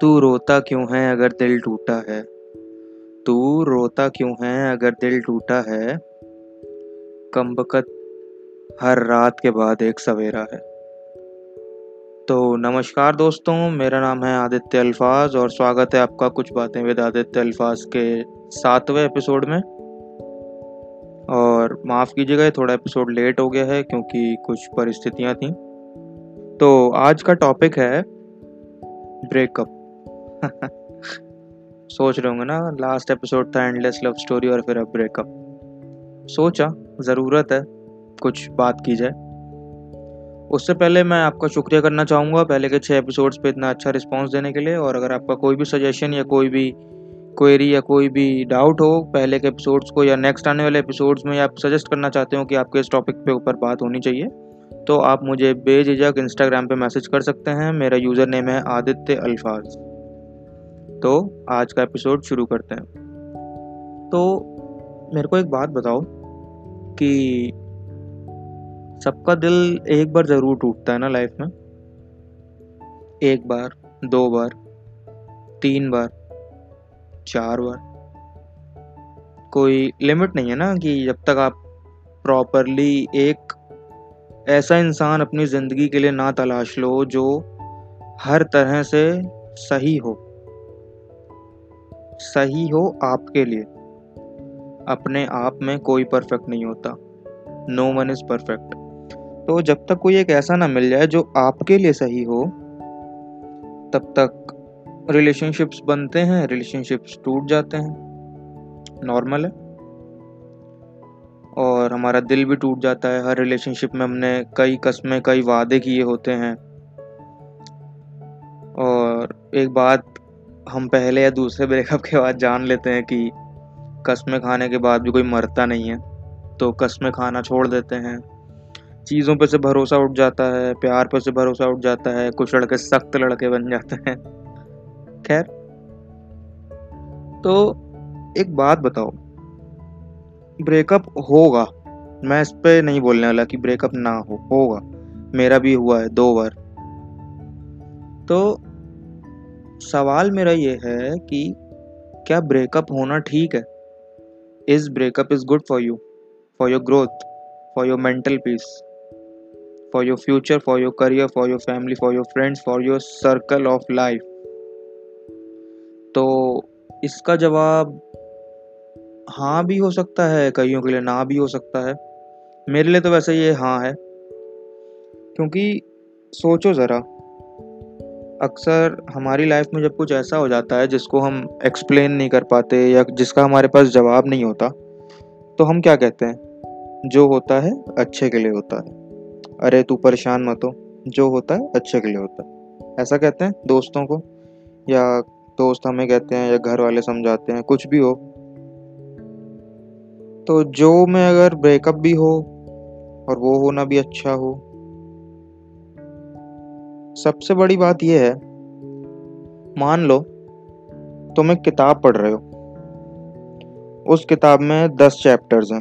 तू रोता क्यों है अगर दिल टूटा है? तू रोता क्यों है अगर दिल टूटा है? कम बकत हर रात के बाद एक सवेरा है। तो नमस्कार दोस्तों, मेरा नाम है आदित्य अल्फाज और स्वागत है आपका कुछ बातें विद आदित्य अल्फाज के सातवें एपिसोड में। और माफ़ कीजिएगा थोड़ा एपिसोड लेट हो गया है क्योंकि कुछ परिस्थितियाँ थी। तो आज का टॉपिक है ब्रेकअप सोच रहे होंगे ना लास्ट एपिसोड था एंडलेस लव स्टोरी और फिर अब ब्रेकअप सोचा, ज़रूरत है, कुछ बात की जाए। उससे पहले मैं आपका शुक्रिया करना चाहूँगा, पहले के छः एपिसोड्स पे इतना अच्छा रिस्पांस देने के लिए और अगर आपका कोई भी सजेशन या कोई भी क्वेरी या कोई भी डाउट हो, पहले के एपिसोड्स को या नेक्स्ट आने वाले एपिसोड्स में आप सजेस्ट करना चाहते हो कि आपके इस टॉपिक पे ऊपर बात होनी चाहिए तो आप मुझे बेझिझक इंस्टाग्राम पे मैसेज कर सकते हैं। मेरा यूज़र नेम है आदित्य अल्फाज। तो आज का एपिसोड शुरू करते हैं। तो मेरे को एक बात बताओ कि सबका दिल एक बार ज़रूर टूटता है ना लाइफ में? एक बार, दो बार, तीन बार, चार बार। कोई लिमिट नहीं है ना कि जब तक आप प्रॉपरली एक ऐसा इंसान अपनी ज़िंदगी के लिए ना तलाश लो जो हर तरह से सही हो। सही हो आपके लिए। अपने आप में कोई परफेक्ट नहीं होता। नो वन इज़ परफेक्ट तो जब तक कोई एक ऐसा ना मिल जाए जो आपके लिए सही हो, तब तक रिलेशनशिप्स बनते हैं रिलेशनशिप्स टूट जाते हैं। नॉर्मल है। और हमारा दिल भी टूट जाता है। हर रिलेशनशिप में हमने कई कस्में, कई वादे किए होते हैं। और एक बात हम पहले या दूसरे ब्रेकअप के बाद जान लेते हैं कि कस्में खाने के बाद भी कोई मरता नहीं है तो कस्में खाना छोड़ देते हैं। चीज़ों पर से भरोसा उठ जाता है, प्यार पर से भरोसा उठ जाता है, कुछ लड़के सख्त लड़के बन जाते हैं। खैर तो एक बात बताओ, ब्रेकअप होगा? मैं इस पर नहीं बोलने वाला कि ब्रेकअप ना हो, होगा। मेरा भी हुआ है दो बार। तो सवाल मेरा ये है कि क्या ब्रेकअप होना ठीक है? Is breakup is good for you for your growth for your mental peace for your future for your career for your family for your friends for your circle of life तो इसका जवाब हाँ भी हो सकता है, कईयों के लिए ना भी हो सकता है। मेरे लिए तो वैसे ये हाँ है, क्योंकि सोचो ज़रा। अक्सर हमारी लाइफ में जब कुछ ऐसा हो जाता है जिसको हम एक्सप्लेन नहीं कर पाते या जिसका हमारे पास जवाब नहीं होता तो हम क्या कहते हैं? जो होता है, अच्छे के लिए होता है। अरे, तू परेशान मत हो। जो होता है, अच्छे के लिए होता है। ऐसा कहते हैं दोस्तों को? या दोस्त हमें कहते हैं या घर वाले समझाते हैं, कुछ भी हो। तो जो में अगर ब्रेकअप भी हो और वो होना भी अच्छा हो सबसे बड़ी बात यह है, मान लो तुम एक किताब पढ़ रहे हो। उस किताब में दस चैप्टर्स हैं,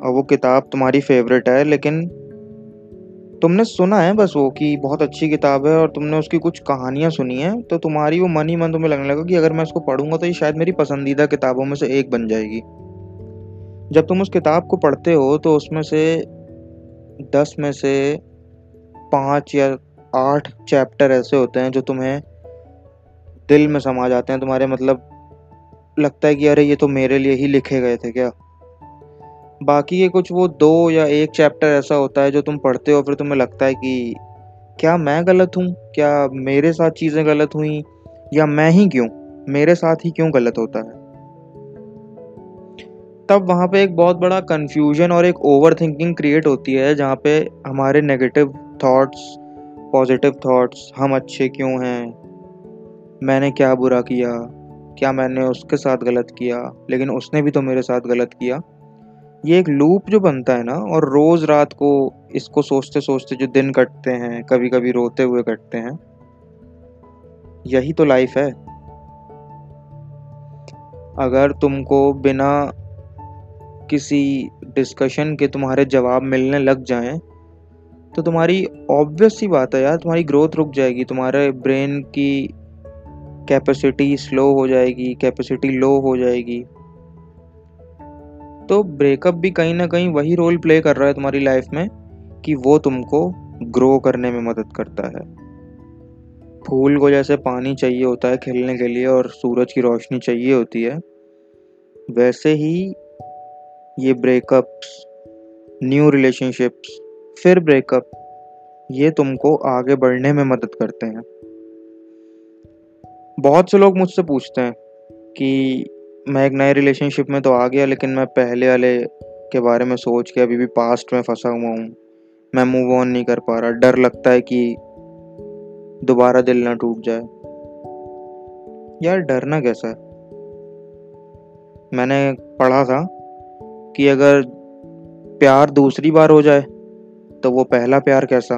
और वो किताब तुम्हारी फेवरेट है, लेकिन तुमने सुना है बस वो कि बहुत अच्छी किताब है और तुमने उसकी कुछ कहानियाँ सुनी है तो तुम्हारी वो मन ही मन तुम्हें लगने लगा कि अगर मैं इसको पढ़ूँगा तो ये शायद मेरी पसंदीदा किताबों में से एक बन जाएगी। जब तुम उस किताब को पढ़ते हो तो उसमें से दस में से पाँच या आठ चैप्टर ऐसे होते हैं जो तुम्हें दिल में समा जाते हैं। तुम्हारे मतलब लगता है कि अरे, ये तो मेरे लिए ही लिखे गए थे क्या? बाकी ये कुछ वो दो या एक चैप्टर ऐसा होता है जो तुम पढ़ते हो, फिर तुम्हें लगता है कि क्या मैं गलत हूँ? क्या मेरे साथ चीज़ें गलत हुई? या मैं ही क्यों? मेरे साथ ही क्यों गलत होता है? तब वहाँ पे एक बहुत बड़ा कन्फ्यूज़न और एक ओवर थिंकिंग क्रिएट होती है, जहाँ पे हमारे नेगेटिव थॉट्स पॉजिटिव थॉट्स हम अच्छे क्यों हैं? मैंने क्या बुरा किया? क्या मैंने उसके साथ गलत किया? लेकिन उसने भी तो मेरे साथ गलत किया। ये एक लूप जो बनता है ना, और रोज़ रात को इसको सोचते सोचते जो दिन कटते हैं कभी कभी रोते हुए कटते हैं, यही तो लाइफ है। अगर तुमको बिना किसी डिस्कशन के तुम्हारे जवाब मिलने लग जाएँ तो तुम्हारी ऑब्वियस सी बात है यार, तुम्हारी ग्रोथ रुक जाएगी, तुम्हारे ब्रेन की कैपेसिटी स्लो हो जाएगी कैपेसिटी लो हो जाएगी। तो ब्रेकअप भी कहीं ना कहीं वही रोल प्ले कर रहा है तुम्हारी लाइफ में कि वो तुमको ग्रो करने में मदद करता है। फूल को जैसे पानी चाहिए होता है खिलने के लिए और सूरज की रोशनी चाहिए होती है, वैसे ही ये ब्रेकअप्स न्यू रिलेशनशिप्स फिर ब्रेकअप ये तुमको आगे बढ़ने में मदद करते हैं। बहुत से लोग मुझसे पूछते हैं कि मैं एक नए रिलेशनशिप में तो आ गया, लेकिन मैं पहले वाले के बारे में सोच के अभी भी पास्ट में फंसा हुआ हूँ। मैं मूव ऑन नहीं कर पा रहा। डर लगता है कि दोबारा दिल ना टूट जाए। यार, डरना कैसा है? मैंने पढ़ा था कि अगर प्यार दूसरी बार हो जाए तो वो पहला प्यार कैसा?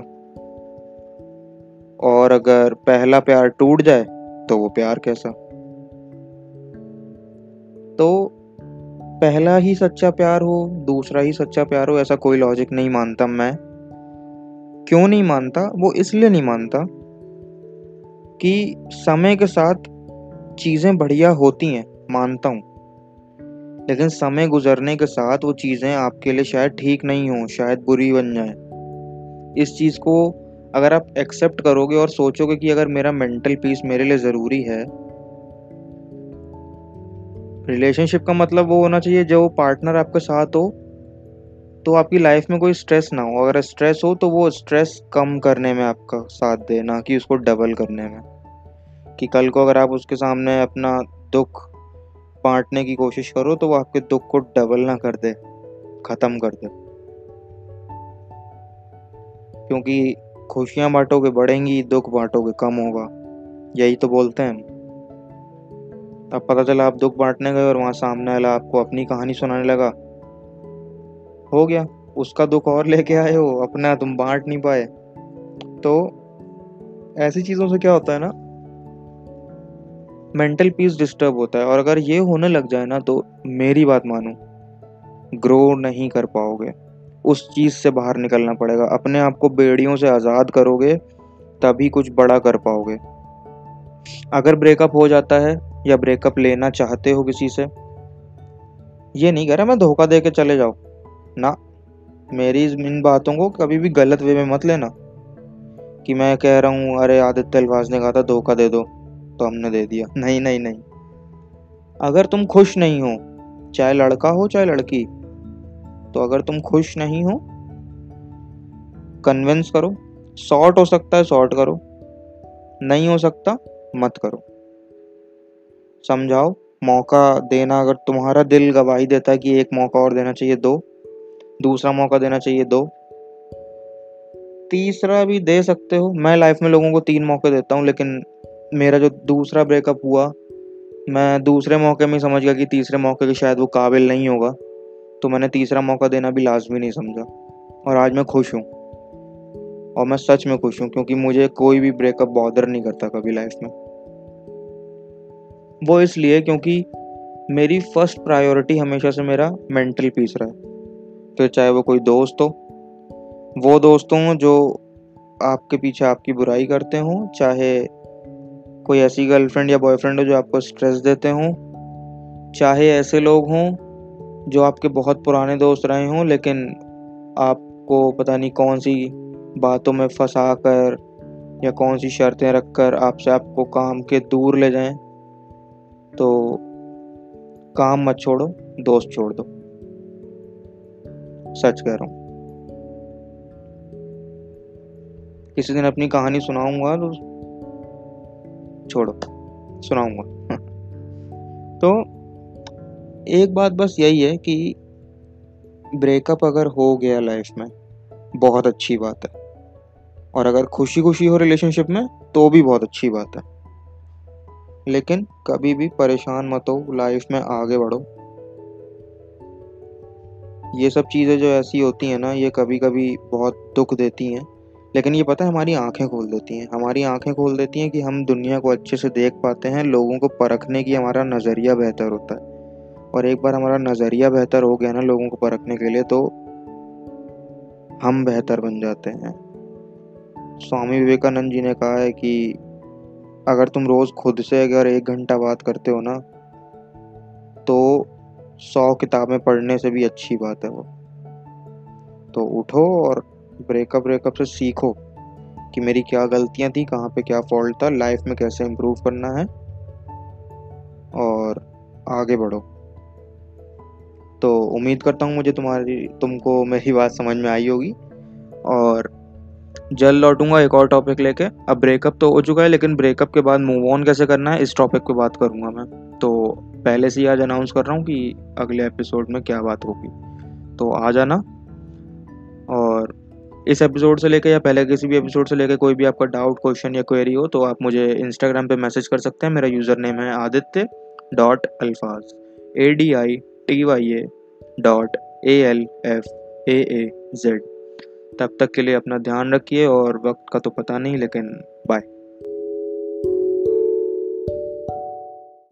और अगर पहला प्यार टूट जाए तो वो प्यार कैसा? तो पहला ही सच्चा प्यार हो, दूसरा ही सच्चा प्यार हो, ऐसा कोई लॉजिक नहीं मानता मैं। क्यों नहीं मानता? वो इसलिए नहीं मानता कि समय के साथ चीज़ें बढ़िया होती हैं, मानता हूँ। लेकिन समय गुजरने के साथ वो चीज़ें आपके लिए शायद ठीक नहीं हो, शायद बुरी बन जाए। इस चीज़ को अगर आप एक्सेप्ट करोगे और सोचोगे कि अगर मेरा मेंटल पीस मेरे लिए ज़रूरी है रिलेशनशिप का मतलब वो होना चाहिए जो पार्टनर आपके साथ हो तो आपकी लाइफ में कोई स्ट्रेस ना हो। अगर स्ट्रेस हो तो वो स्ट्रेस कम करने में आपका साथ दे, ना कि उसको डबल करने में। कि कल को अगर आप उसके सामने अपना दुख बांटने की कोशिश करो तो वो आपके दुख को डबल ना कर दे, ख़त्म कर दे। क्योंकि खुशियाँ बांटोगे बढ़ेंगी, दुख बांटोगे कम होगा। यही तो बोलते हैं। अब पता चला आप दुख बांटने गए और वहाँ सामने वाला आपको अपनी कहानी सुनाने लगा। हो गया, उसका दुख और लेके आए हो, अपना तुम बांट नहीं पाए। तो ऐसी चीज़ों से क्या होता है ना मेंटल पीस डिस्टर्ब होता है। और अगर ये होने लग जाए ना तो मेरी बात मानो ग्रो नहीं कर पाओगे। उस चीज़ से बाहर निकलना पड़ेगा। अपने आप को बेड़ियों से आज़ाद करोगे, तभी कुछ बड़ा कर पाओगे। अगर ब्रेकअप हो जाता है, या ब्रेकअप लेना चाहते हो किसी से, ये नहीं कह रहा मैं धोखा दे के चले जाओ। ना, मेरी इन बातों को कभी भी गलत वे में मत लेना कि मैं कह रहा हूँ, अरे आदित्य अल्फाज ने कहा था, धोखा दे दो तो हमने दे दिया। नहीं नहीं नहीं। अगर तुम खुश नहीं हो, चाहे लड़का हो, चाहे लड़की तो अगर तुम खुश नहीं हो कन्विंस करो। सॉर्ट हो सकता है सॉर्ट करो। नहीं हो सकता, मत करो। समझाओ, मौका देना अगर तुम्हारा दिल गवाही देता है कि एक मौका और देना चाहिए, दो। दूसरा मौका देना चाहिए, दो। तीसरा भी दे सकते हो। मैं लाइफ में लोगों को तीन मौके देता हूँ, लेकिन मेरा जो दूसरा ब्रेकअप हुआ, मैं दूसरे मौके में समझ गया कि तीसरे मौके के शायद वो काबिल नहीं होगा। तो मैंने तीसरा मौका देना भी लाजमी नहीं समझा। और आज मैं खुश हूँ। और मैं सच में खुश हूँ क्योंकि मुझे कोई भी ब्रेकअप बॉर्डर नहीं करता कभी लाइफ में। वो इसलिए क्योंकि मेरी फ़र्स्ट प्रायोरिटी हमेशा से मेरा मेंटल पीस रहा है। फिर चाहे वो कोई दोस्त हो, वो दोस्त हों जो आपके पीछे आपकी बुराई करते हों, चाहे कोई ऐसी गर्लफ्रेंड या बॉयफ्रेंड हो जो आपको स्ट्रेस देते हों, चाहे ऐसे लोग हों जो आपके बहुत पुराने दोस्त रहे हों, लेकिन आपको पता नहीं कौन सी बातों में फंसा कर या कौन सी शर्तें रख कर आपसे आपको काम के दूर ले जाएँ तो काम मत छोड़ो, दोस्त छोड़ दो। सच कह रहा हूँ। किसी दिन अपनी कहानी सुनाऊँगा तो छोड़ो, सुनाऊँगा। तो एक बात बस यही है कि ब्रेकअप अगर हो गया लाइफ में, बहुत अच्छी बात है। और अगर खुशी खुशी हो रिलेशनशिप में तो भी बहुत अच्छी बात है। लेकिन कभी भी परेशान मत हो लाइफ में आगे बढ़ो। ये सब चीज़ें जो ऐसी होती हैं ना, ये कभी कभी बहुत दुख देती हैं। लेकिन ये पता है, हमारी आँखें खोल देती हैं। हमारी आँखें खोल देती हैं कि हम दुनिया को अच्छे से देख पाते हैं, लोगों को परखने की हमारा नज़रिया बेहतर होता है। और एक बार हमारा नज़रिया बेहतर हो गया ना लोगों को परखने के लिए तो हम बेहतर बन जाते हैं। स्वामी विवेकानंद जी ने कहा है कि अगर तुम रोज़ खुद से अगर एक घंटा बात करते हो ना तो सौ किताबें पढ़ने से भी अच्छी बात है वो। तो उठो और ब्रेकअप ब्रेकअप से सीखो कि मेरी क्या गलतियाँ थी, कहाँ पे क्या फॉल्ट था लाइफ में कैसे इम्प्रूव करना है और आगे बढ़ो। तो उम्मीद करता हूँ मुझे तुम्हारी, तुमको मेरी बात समझ में आई होगी। और जल्द लौटूँगा एक और टॉपिक लेके। अब ब्रेकअप तो हो चुका है, लेकिन ब्रेकअप के बाद मूव ऑन कैसे करना है, इस टॉपिक पे बात करूँगा मैं। तो पहले से ही आज अनाउंस कर रहा हूँ कि अगले एपिसोड में क्या बात होगी। तो आ जाना। और इस एपिसोड से लेके या पहले किसी भी एपिसोड से लेके कोई भी आपका डाउट क्वेश्चन या क्वेरी हो तो आप मुझे इंस्टाग्राम पे मैसेज कर सकते हैं। मेरा यूज़र नेम है Aditya dot Alfaaz A D I T Y A dot A L F A A Z तब तक के लिए अपना ध्यान रखिए और वक्त का तो पता नहीं, लेकिन